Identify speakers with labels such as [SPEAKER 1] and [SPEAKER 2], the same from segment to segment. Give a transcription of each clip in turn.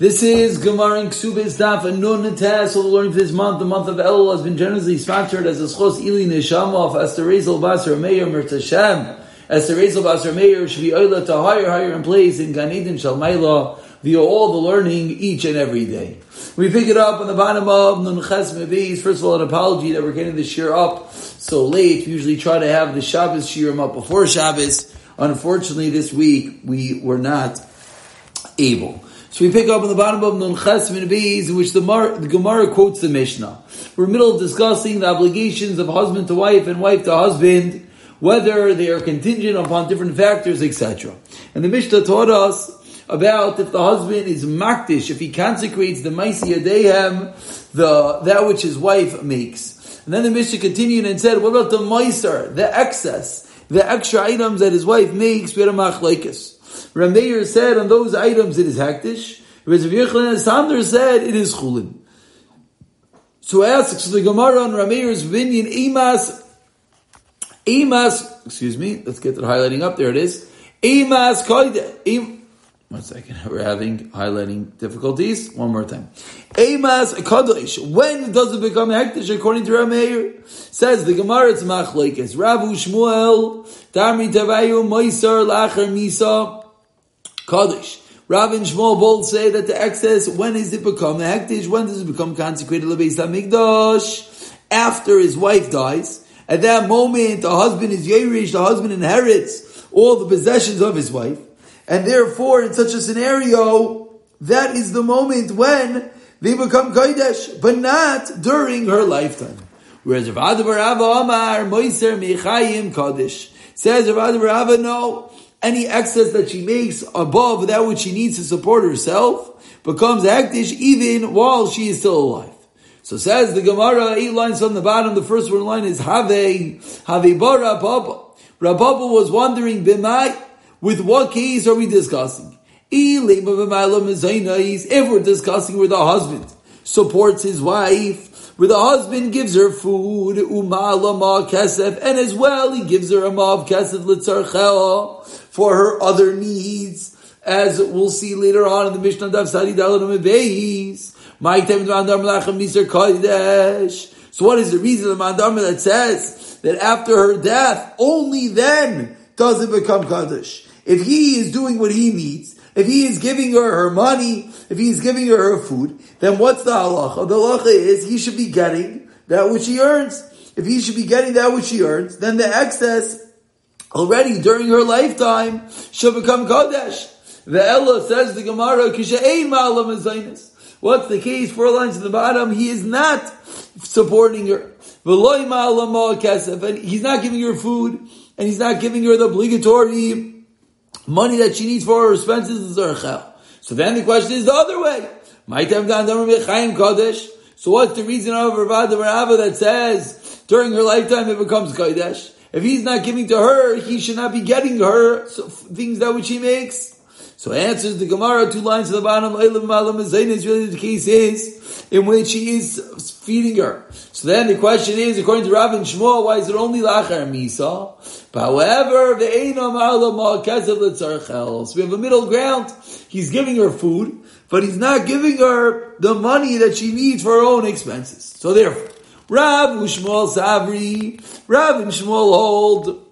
[SPEAKER 1] This is Gemara in Ksubos Daf and Nun all the learning for this month, the month of Elul has been generously sponsored as a Schos Ili Neshama of Esther Rezel Basar Meir Mirtashem. Esther Rezel Basar Meir be Oila to higher, higher in place in Gan Eden Shalmaila via all the learning each and every day. We pick it up on the bottom of Nun Ches Mevis. First of all, an apology that we're getting this year up so late. We usually try to have the Shabbos Shirim up before Shabbos. Unfortunately, this week we were not able. So we pick up on the bottom of Nun Ches Beis, in which the, Mar- the Gemara quotes the Mishnah. We're middle of discussing the obligations of husband to wife and wife to husband, whether they are contingent upon different factors, etc. And the Mishnah taught us about if the husband is makdish, if he consecrates the maisi adehem, the that which his wife makes. And then the Mishnah continued and said, what about the meiser, the excess, the extra items that his wife makes? We had a machlekes. Rameir said on those items it is hektish. Whereas Rav and Sander said it is chulin. So asks the Gemara on Rameir's opinion, Emas, Emas, excuse me, let's get the highlighting up, there it is. Emas koide, one second, we're having highlighting difficulties. One more time. Emas kadosh. When does it become hektish according to Rameir? Says the Gemara, it's machlekes. Ravu Shmuel, Tamri Tavayu, Moisar, Lacher, Misa, Kaddish. Rav and Shmuel both say that the excess, when does it become the hektish? When does it become consecrated to Beis Hamikdash? After his wife dies. At that moment, the husband is Yerish, the husband inherits all the possessions of his wife. And therefore, in such a scenario, that is the moment when they become Kodesh, but not during her lifetime. Whereas Rav Adavar Amar, Moiser Mechayim Kodesh. Says Rav Adavar no, any excess that she makes above that which she needs to support herself becomes hektish even while she is still alive. So says the Gemara, eight lines from the bottom, the first one line is Have, Have Bara Papa. Rababa was wondering, Bimai, with what case are we discussing? If we're discussing where the husband supports his wife, where the husband gives her food, umalama kesef, and as well he gives her a ma of kesef litzarchel for her other needs, as we'll see later on in the Mishnah Daf Sadi Daladam Beis. So what is the reason of the Mandama that says that after her death, only then does it become Kaddish? If he is doing what he needs, if he is giving her her money, if he is giving her her food, then what's the halacha? The halacha is he should be getting that which he earns. If he should be getting that which he earns, then the excess already during her lifetime she'll become Kodesh. The Ella says the Gemara, Kishayin Ma'alam Zainis. What's the case? Four lines at the bottom. He is not supporting her. And he's not giving her food, and he's not giving her the obligatory money that she needs for her expenses. So then the question is the other way. May have so what's the reason of Rav Rava that says during her lifetime it becomes Kodesh? If he's not giving to her, he should not be getting her things that which he makes. So answers the Gemara, two lines to the bottom, is really the case is in which he is feeding her. So then the question is, according to and Shmuel, why is it only Lachar Misa? But however, the we have a middle ground. He's giving her food, but he's not giving her the money that she needs for her own expenses. So therefore, Rav Ushmuel Savri, Rav and Shmuel hold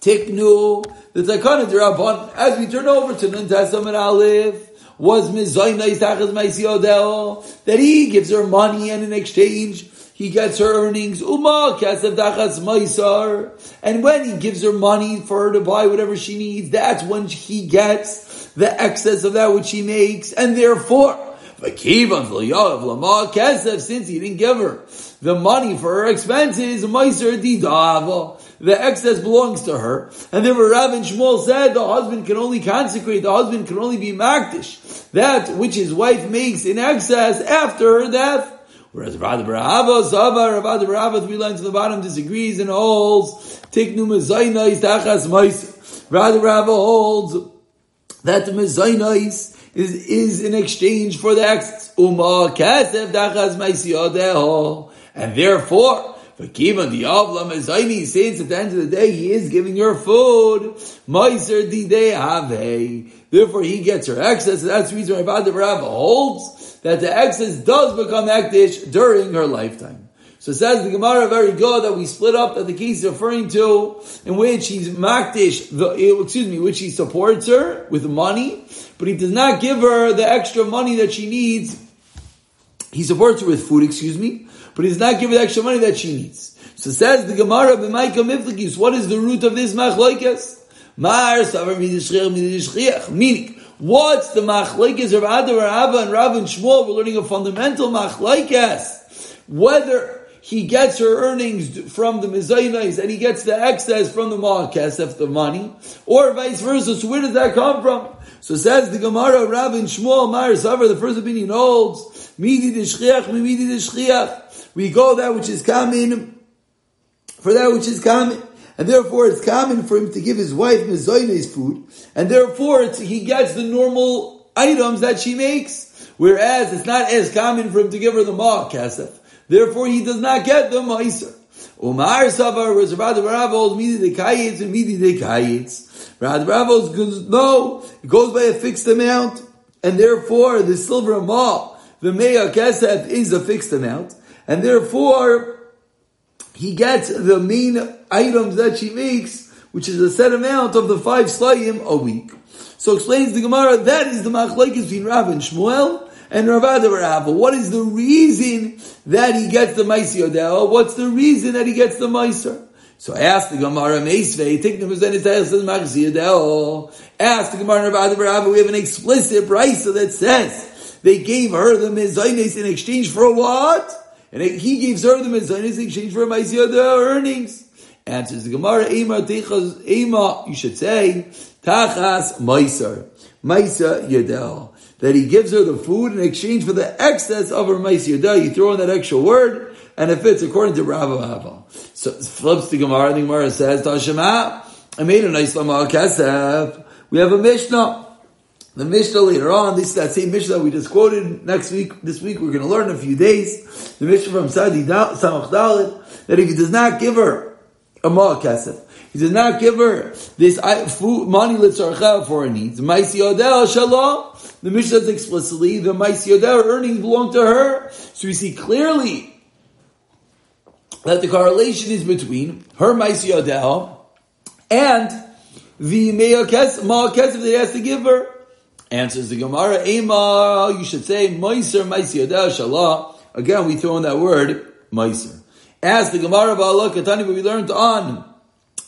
[SPEAKER 1] Tiknu, the Takana Rabban. As we turn over to Nun Testament Aleph, was that he gives her money and in exchange he gets her earnings. And when he gives her money for her to buy whatever she needs, that's when he gets the excess of that which she makes, and therefore since he didn't give her the money for her expenses, the excess belongs to her. And then Rav and Shmuel said the husband can only consecrate, the husband can only be makdish, that which his wife makes in excess after her death. Whereas Rav Barahava, Sava, Rav Barahava, three lines to the bottom, disagrees and holds, Tiknu Mezayna Tachas Mais. Rav Barahava holds that the Mezayna is, is in exchange for the excess. Uma kasef dachas maisiyadeho. And therefore, for Kivan the Avlam Ezaini says at the end of the day, he is giving her food. Meiser dide have. Therefore, he gets her excess. And that's the reason why Rabbi Rabba holds that the excess does become Akdish during her lifetime. So it says the Gemara very good that we split up that the case is referring to in which he's makdish, the, excuse me, which he supports her with money, but he does not give her the extra money that she needs. He supports her with food, excuse me, but he does not give her the extra money that she needs. So says the Gemara. What is the root of this machlokes? Meaning, what's the machlokes of Adar, Rabba, and Rav and Shmuel? We're learning a fundamental machlokes. Whether he gets her earnings from the mizaynis and he gets the excess from the ma'akesef, the money, or vice versa. So where does that come from? So says the Gemara, Rav and Shmuel, Meir Savar, the first opinion holds, midi d'shchiach, midi d'shchiach. We go that which is coming for that which is common. And therefore it's common for him to give his wife mizaynis food, and therefore he gets the normal items that she makes. Whereas it's not as common for him to give her the ma'akesef. Therefore, he does not get the Meiser. Umar Savar was Rad Ravos, Midi de Kayitz, and Midi de Kayitz. Rad Ravos goes, no, it goes by a fixed amount, and therefore the silver ma, the Meya Kesef is a fixed amount, and therefore he gets the main items that she makes, which is a set amount of the five slayim a week. So explains the Gemara, that is the machlekes between Rav and Shmuel, and Ravada Rava. What is the reason that he gets the Maisi Odell? What's the reason that he gets the Meiser? So I asked the Gemara Meisvei. Ask the Gemara Ravada Rava, we have an explicit price that says they gave her the Mizainis in exchange for what? And he gives her the Mizainis in exchange for Maisi Odell earnings. Answers the Gemara, Ema, Ema, you should say, Tachas Meiser. Meiser Yodel that he gives her the food in exchange for the excess of her mais You throw in that extra word, and it fits according to Rav Hava. So flips the Gemara, the Gemara says, Tashema, I made a nice Lama Kesef. We have a Mishnah. The Mishnah later on, this is that same Mishnah we just quoted next week. This week we're going to learn in a few days. The Mishnah from Sadi Samach Dalit, that if he does not give her a Ma'ah Kesef, he does not give her this food, money litzarcha for her needs. Maisi Odel Shalom. The Mishnah says explicitly the Maisi Odel earnings belong to her. So we see clearly that the correlation is between her Maisi Odel and the Ma'akesef that he has to give her. Answers the Gemara, Ema, you should say Meiser Maisi Odel Shalah. Again, we throw in that word, Meiser. As the Gemara of Allah Katani, but we learned on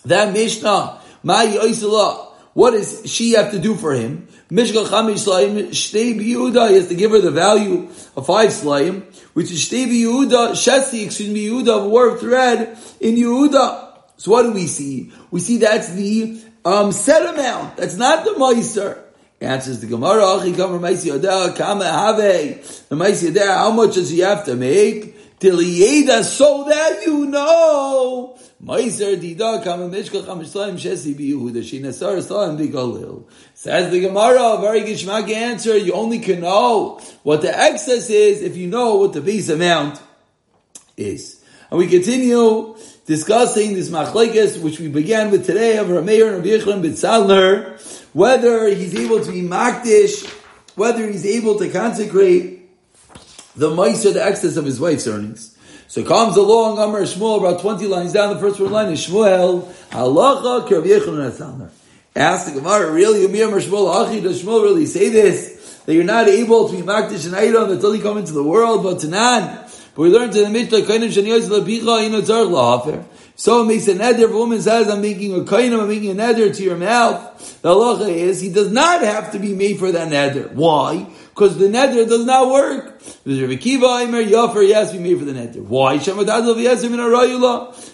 [SPEAKER 1] that Mishnah, Ma'i Oisala, what does she have to do for him? Mishgal Chamish Slayim, Shtei Yehuda, he has to give her the value of five Slayim, which is Shtei Yehuda, Shesi, excuse me, Yehuda, war thread in Yehuda. So what do we see? We see that's the um, set amount. That's not the Meiser. Answers the Gemara, Achi Kamar Maisi Yodeh, Kama Have, the Maisi Yodeh, how much does he have to make? Till he aida so that you know Dida. Says the Gemara, very gishmak answer. You only can know what the excess is if you know what the base amount is. And we continue discussing this machlekes, which we began with today of Rameir and Rabbi Bitzalner, whether he's able to be makdish, whether he's able to consecrate the meiser, the excess of his wife's earnings. So comes along Amr Shmuel, about 20 lines down, the first one line is Shmuel, Halacha Kirav Yechon. Ask the Gemara, really, Amir Shmuel, Achi, does Shmuel really say this? That you're not able to be Makdish and item until you come into the world, but Tanan. But we learned in the Mishnah, Kainim Shaniyos Lepicha, Ino Tzarech Lahafer. So it makes a neder. If a woman says, I'm making a kainim, I'm making a neder to your mouth, the halacha is, he does not have to be made for that neder. Why? because the neder does not work. Yafer yes we made for the neder. Why?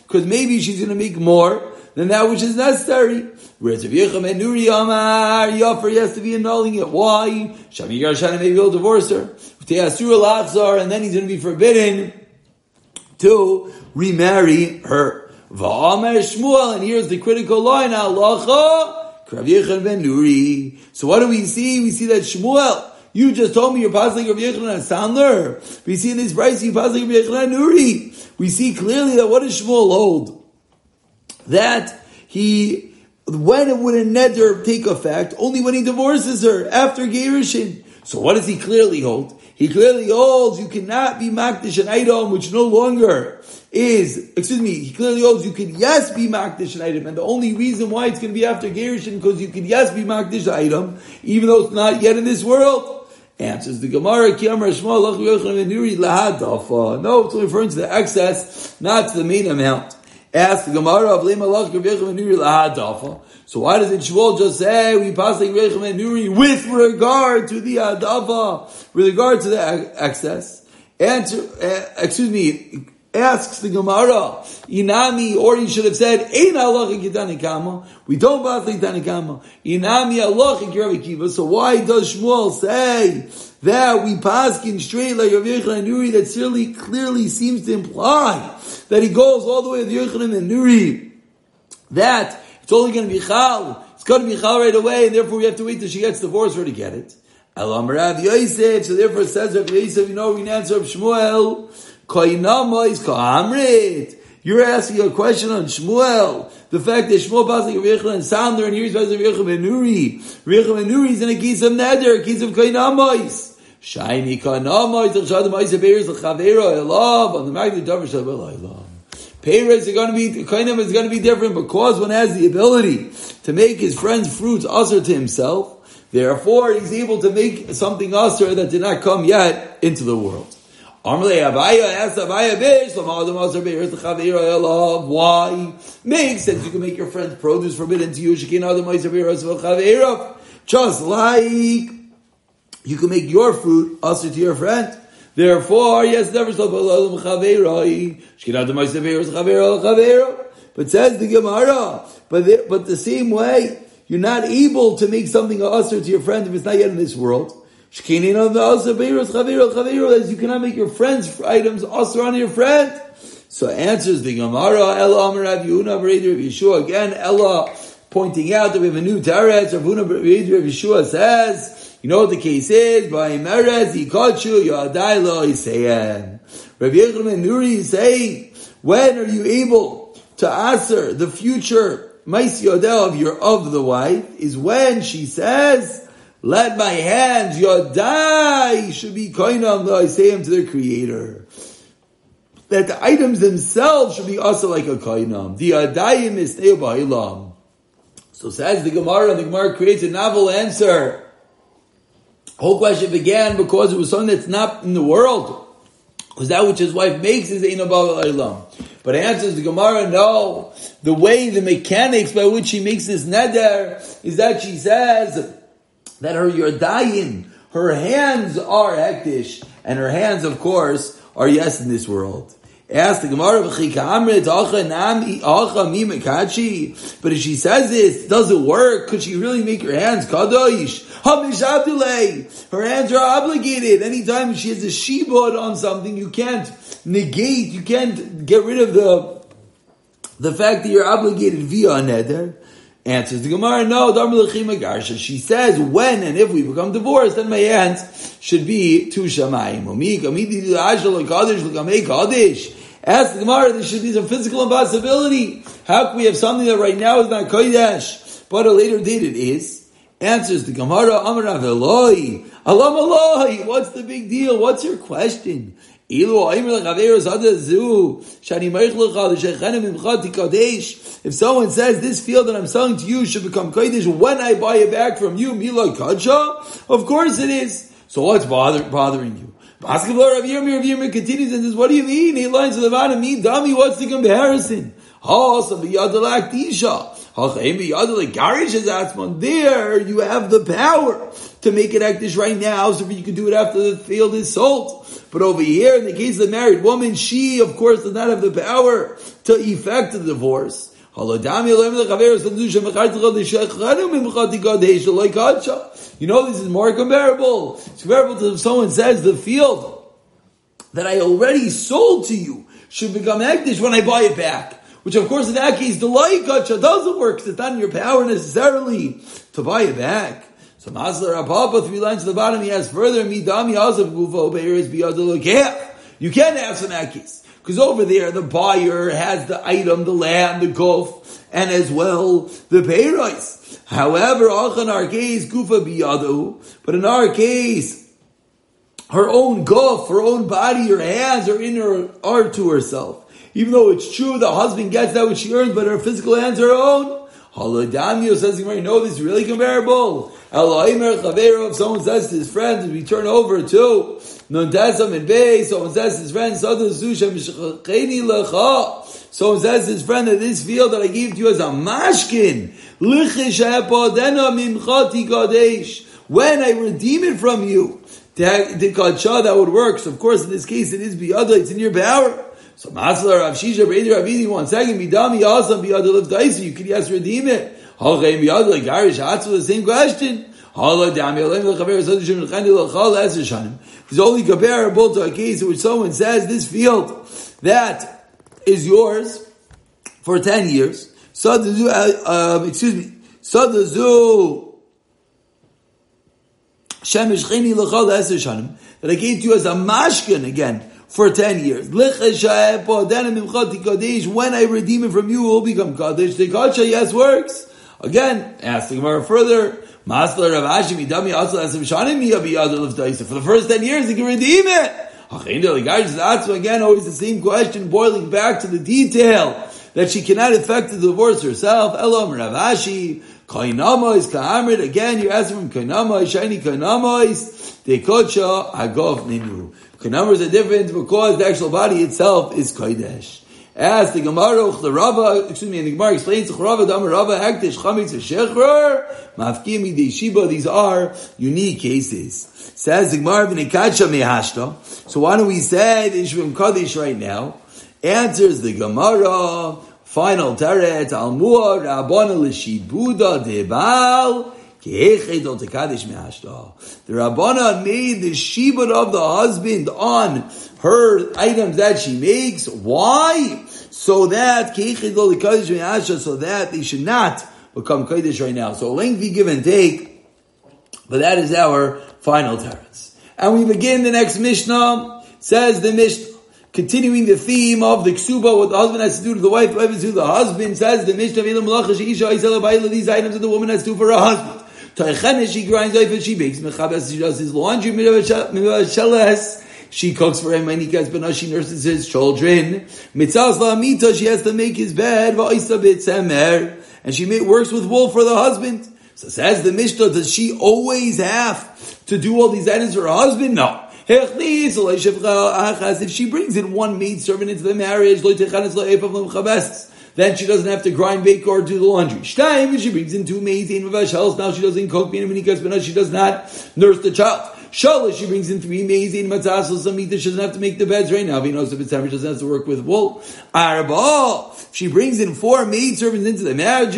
[SPEAKER 1] Because maybe she's going to make more than that which is necessary. Whereas if Yecham and Nuri Amar Yafer has to be annulling it. Why? Shami Yarshana maybe he'll divorce her. And then he's going to be forbidden to remarry her. Shmuel, and here's the critical line, Allah, ben Nuri. So what do we see? We see that Shmuel, you just told me you're passing Rav Yechanan Sandler. We see in this price you're passing Rav Yechanan Nuri. We see clearly that what does Shmuel hold? That he when would a neder take effect? Only when he divorces her after Gerushin. So what does he clearly hold? He clearly holds you cannot be makdish an item which no longer is, excuse me, he clearly holds you can yes be makdish an item, and the only reason why it's going to be after Gerushin because you can yes be makdish an item, even though it's not yet in this world. Answers the Gemara, No, it's referring to the excess, not to the main amount. Ask the Gemara of Lema Lach Nuri Lahadafa. So why does it Shmuel just say we passing Rechem and Nuri with regard to the Adafa, with regard to the excess? Answer, uh, excuse me, asks the Gemara, Inami, or he should have said, Ein halacha kitanikama. We don't pass kitanikama. Inami halacha kiravikiva. So why does Shmuel say that we pass in straight like Rav Yechon and Nuri that certainly clearly seems to imply that he goes all the way to Yochanan and Nuri, that it's only going to be Chal, it's going to be Chal right away, and therefore we have to wait till she gets divorced for her to get it. Elam Rav Yosef, so therefore it says Rav Yosef, you know, we answer of Shmuel, Koinama is. You're asking a question on Shmuel. The fact that Shmuel passing Rav Yechon and Sounder, and here's passing Rav Yechon and Nuri. Rav and Nuri is in a case of Neder, a case of Koinama Is the ma'isa bears the chavera elav on the magdi davar shabel elav. Payrates are going to be kainam is going to be different because one has the ability to make his friend's fruits usher to himself. Therefore, he's able to make something usher that did not come yet into the world. Why? Makes sense you can make your friend's produce forbidden to you. Just like you can make your fruit also to your friend. Therefore, yes, never But says the Gemara, but the, but the same way, you're not able to make something usher to your friend if it's not yet in this world. Usher. As you cannot make your friend's items usher on your friend. So answers the Gemara, Ella Amar Rav Yeshua again, Ella pointing out that we have a new Teretz, Rav Yeshua says, you know what the case is? By Meretz, Yikachu, Yadai Lo Yisayim. Rabbi Yechon Nuri is saying, when are you able to answer the future Mais Yodel of your, of the wife, is when she says, let my hands, Yodai, should be koinam lo Yisayim to their creator. That the items themselves should be also like a koinam. The Yadayim is Ba'ilam. So says the Gemara, the Gemara creates a novel answer whole question began because it was something that's not in the world. Because that which his wife makes is Ein Ilam. But answers the Gemara, no. The way, the mechanics by which she makes this neder is that she says that her Yordayim, her hands are hektish, and her hands, of course, are yes in this world. Ask the Gemara, but if she says this, does it work? Could she really make her hands kadosh? Her hands are obligated. Anytime she has a shibud on something, you can't negate, you can't get rid of the the fact that you're obligated via a neder. Answers the Gemara, no, She says, when and if we become divorced, then my hands should be to Shamayim. Ask the Gemara, there should be some physical impossibility. How can we have something that right now is not Kodesh, but a later date it is? Answers the Gemara, Amar Eloi, Alam Eloi, what's the big deal? What's your question? If someone says this field that I'm selling to you should become kodesh when I buy it back from you, mila kadsha, of course it is. So what's bother, bothering you? Basketball Rav Yirmi, Rav Yirmi continues and says, what do you mean? He lines to the bottom, me, dummy, what's the comparison? There you have the power to make it actish right now, so you can do it after the field is sold. But over here, in the case of the married woman, she, of course, does not have the power to effect the divorce. Um, you know, this is more comparable. It's comparable to if someone says the field that I already sold to you should become active when I buy it back. Which of course in that case, the gotcha doesn't work because it's not in your power necessarily to buy it back. So Masler Ababa, three lines to the bottom, he has further, Midami Azav Gufo Beir is You can't have some Akis. Because over there, the buyer has the item, the land, the goof, and as well the payrice. However, in our case, gufa biyadu, but in our case, her own goof, her own body, her hands are in her are to herself. Even though it's true the husband gets that which she earns, but her physical hands are her own. Halodamio says, know this is really comparable. If someone says to his friend, we turn over to Nundesam and Bay, someone says his friend, Someone says his friend that this field that I gave to you as a mashkin, when I redeem it from you, that would work. So of course, in this case, it is biyada. It's in your power. So Maslar Rav Shisha Breder Ravidi one second. You could yes redeem it. Garish the same question. Comparable to a case in which someone says this field that is yours for ten years. So uh, um, excuse me. L'chol Eser Shanim, that I gave to you as a mashkin again for 10 years. When I redeem it from you, it will become Kaddish. The Kadsha, yes, works. Again, ask the Gemara further. For the first 10 years, he can redeem it. Again, always the same question, boiling back to the detail that she cannot effect the divorce herself. Elam Rav Ashi. Kainamois, Kahamrid, again, you're asking from Kainamois, shiny Kainamois, Dekocha, Hagov Minu. Kainamois are different because the actual body itself is Kaidesh. As the Gemara, the Rava, excuse me, and the Gemara explains, the Rava, Dam Rava, Hektish, Chametz, Shechrer, Mafkim, Shiba, these are unique cases. Says the Gemara, V'nekacha mehashta. So why don't we say the Ishvim Kaddish right now? Answers the Gemara, Final teret al muar rabbana l'shibuda debal the Rabbana made the shibud of the husband on her items that she makes. Why? So that so that they should not become kodesh right now. So lengthy give and take, but that is our final teretz. And we begin the next Mishnah. Says the Mishnah. Continuing the theme of the ksuba, what the husband has to do to the wife, wife is to the husband, says the Mishnah of these items that the woman has to do for her husband. Taichenes, she grinds and she bakes. Mechabes, she does his laundry. Sheles, she cooks for him and he gets but she nurses his children. Mitzvah la'amita, she has to make his bed. Va'isa bit And she works with wool for the husband. So says the Mishnah, does she always have to do all these items for her husband? No. If she brings in one maid servant into the marriage, then she doesn't have to grind, bake, or do the laundry. If she brings in two maids, now she doesn't cook, she does not nurse the child. Shalish, she brings in three maids, in matzah, samita, she doesn't have to make the beds right now. He knows if it's time, she doesn't have to work with wool. Arba, she brings in four maid servants into the marriage,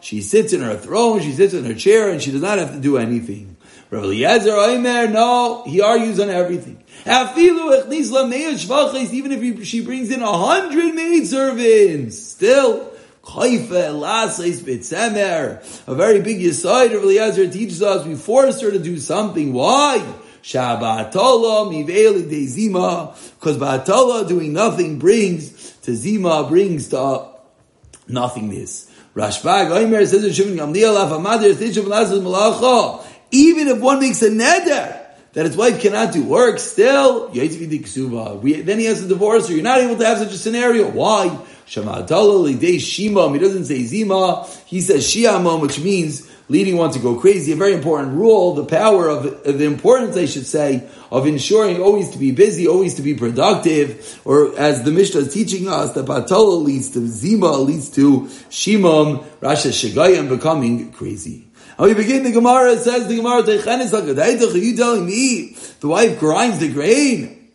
[SPEAKER 1] she sits in her throne, she sits in her chair, and she does not have to do anything. Rabbi Eliezer Oimer, no, he argues on everything. Even if he, she brings in a hundred maid servants, still, a very big yisaid Rabbi Eliezer teaches us, we force her to do something. Why? Because batala doing nothing brings to zima brings to nothingness. Rashbag Oimer says even if one makes a neder that his wife cannot do work, still, then he has a divorce, or you're not able to have such a scenario. Why? Shimam, he doesn't say Zima, he says Shiamam, which means leading one to go crazy. A very important rule, the power of, the importance, I should say, of ensuring always to be busy, always to be productive, or as the Mishnah is teaching us, that Batala leads to Zima, leads to Shimam, Rasha Shagayam becoming crazy. Oh, and we begin the Gemara, it says the Gemara, are you telling me the wife grinds the grain?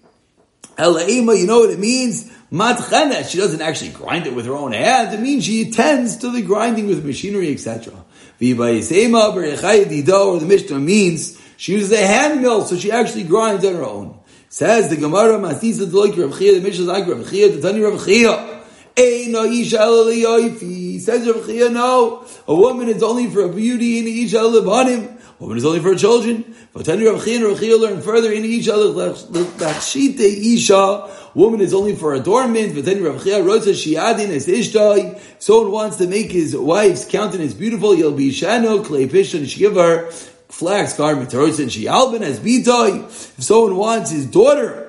[SPEAKER 1] Elaima, you know what it means? Matchenes, she doesn't actually grind it with her own hands, it means she attends to the grinding with machinery, etc. Or the Mishnah means she uses a hand mill, so she actually grinds on her own. Says the Gemara, Masisa the Mishnah is like Rav Chia, the Tani Rav Chia. Says Rav Chia, no. A woman is only for a beauty in Isha Lebanim. Woman is only for children. But then Rav Chia and Rav Chia learn further in each other. isha. Woman is only for adornment. But then Rav Chia wrote shiadin es ishtai. Someone wants to make his wife's countenance beautiful. He'll be shano clay pishan. She give her flax garment. She albin as bitoy. If someone wants his daughter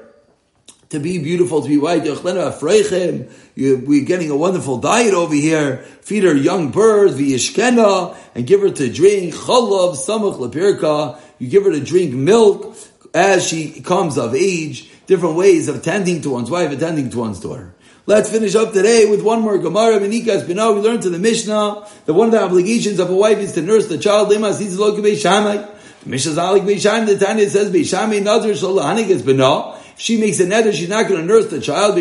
[SPEAKER 1] to be beautiful, to be white. We're getting a wonderful diet over here. Feed her young birds, v'yishkena, and give her to drink chalav samach lepirka. You give her to drink milk as she comes of age. Different ways of attending to one's wife, attending to one's daughter. Let's finish up today with one more Gemara. Menikas Bina. We learned to the Mishnah that one of the obligations of a wife is to nurse the child. The Mishnah's alik beishamai. The Tanya says beishamai nazar shalahanik is Bina she makes a nether, she's not going to nurse the child.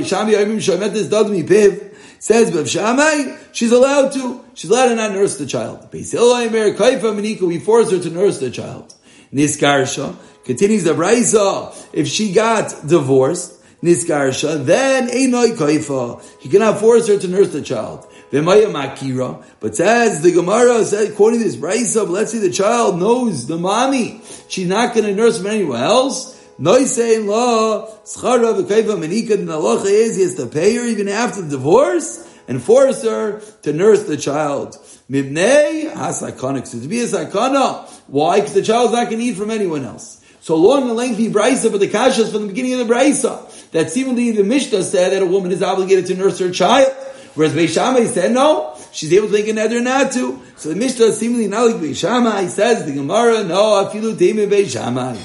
[SPEAKER 1] Says Bev she's allowed to. She's allowed to not nurse the child. We force her to nurse the child. Niskarsha continues the Braisa. If she got divorced, Niskarsha, then Einoi Kaifa. He cannot force her to nurse the child. But says the Gemara said, quoting this Braisa, let's say the child knows the mommy. She's not going to nurse him anywhere else. Noise law, schara v'kaiva menika, and the halacha is he has to pay her even after the divorce and force her to nurse the child. Mibnei hasakonik. So to be a sakana. Why? Because the child's not going to eat from anyone else. So long and lengthy brisa, but the kashas from the beginning of the brisa. That seemingly the Mishnah said that a woman is obligated to nurse her child. Whereas Beishamai said no, she's able to make a nether not to. So the Mishnah seemingly not like Beishamai says the Gemara, no, afilu teme Beishamai.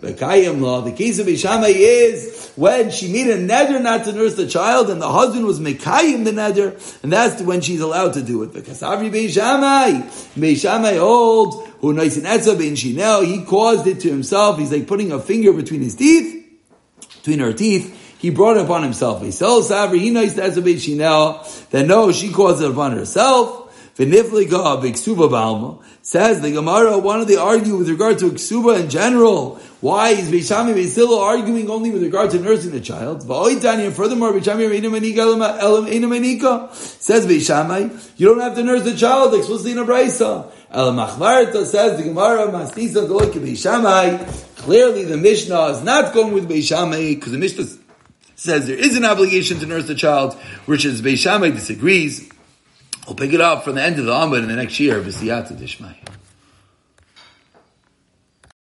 [SPEAKER 1] The case of Ishamai is when she made a nether not to nurse the child, and the husband was mekayim the nether, and that's when she's allowed to do it. Because Avri Beishamai, Beishamai old, who nice and etza ben shinel, he caused it to himself. He's like putting a finger between his teeth, between her teeth. He brought it upon himself. He sells Savri, he knows nice etza ben shinel, that no, she caused it upon herself. V'nifliga b'ksuba balma. Says the Gemara, why don't they argue with regard to ksuba in general? Why is Beishami still arguing only with regard to nursing the child? And furthermore, Beishami says Beishamai, you don't have to nurse the child explicitly in a brisa. El Machvarta says the Gemara, Mastisa. Clearly, the Mishnah is not going with Beishamai because the Mishnah says there is an obligation to nurse the child, which is Beishamai disagrees. We'll pick it up from the end of the Amud in the next year, V'siyata Dishmai.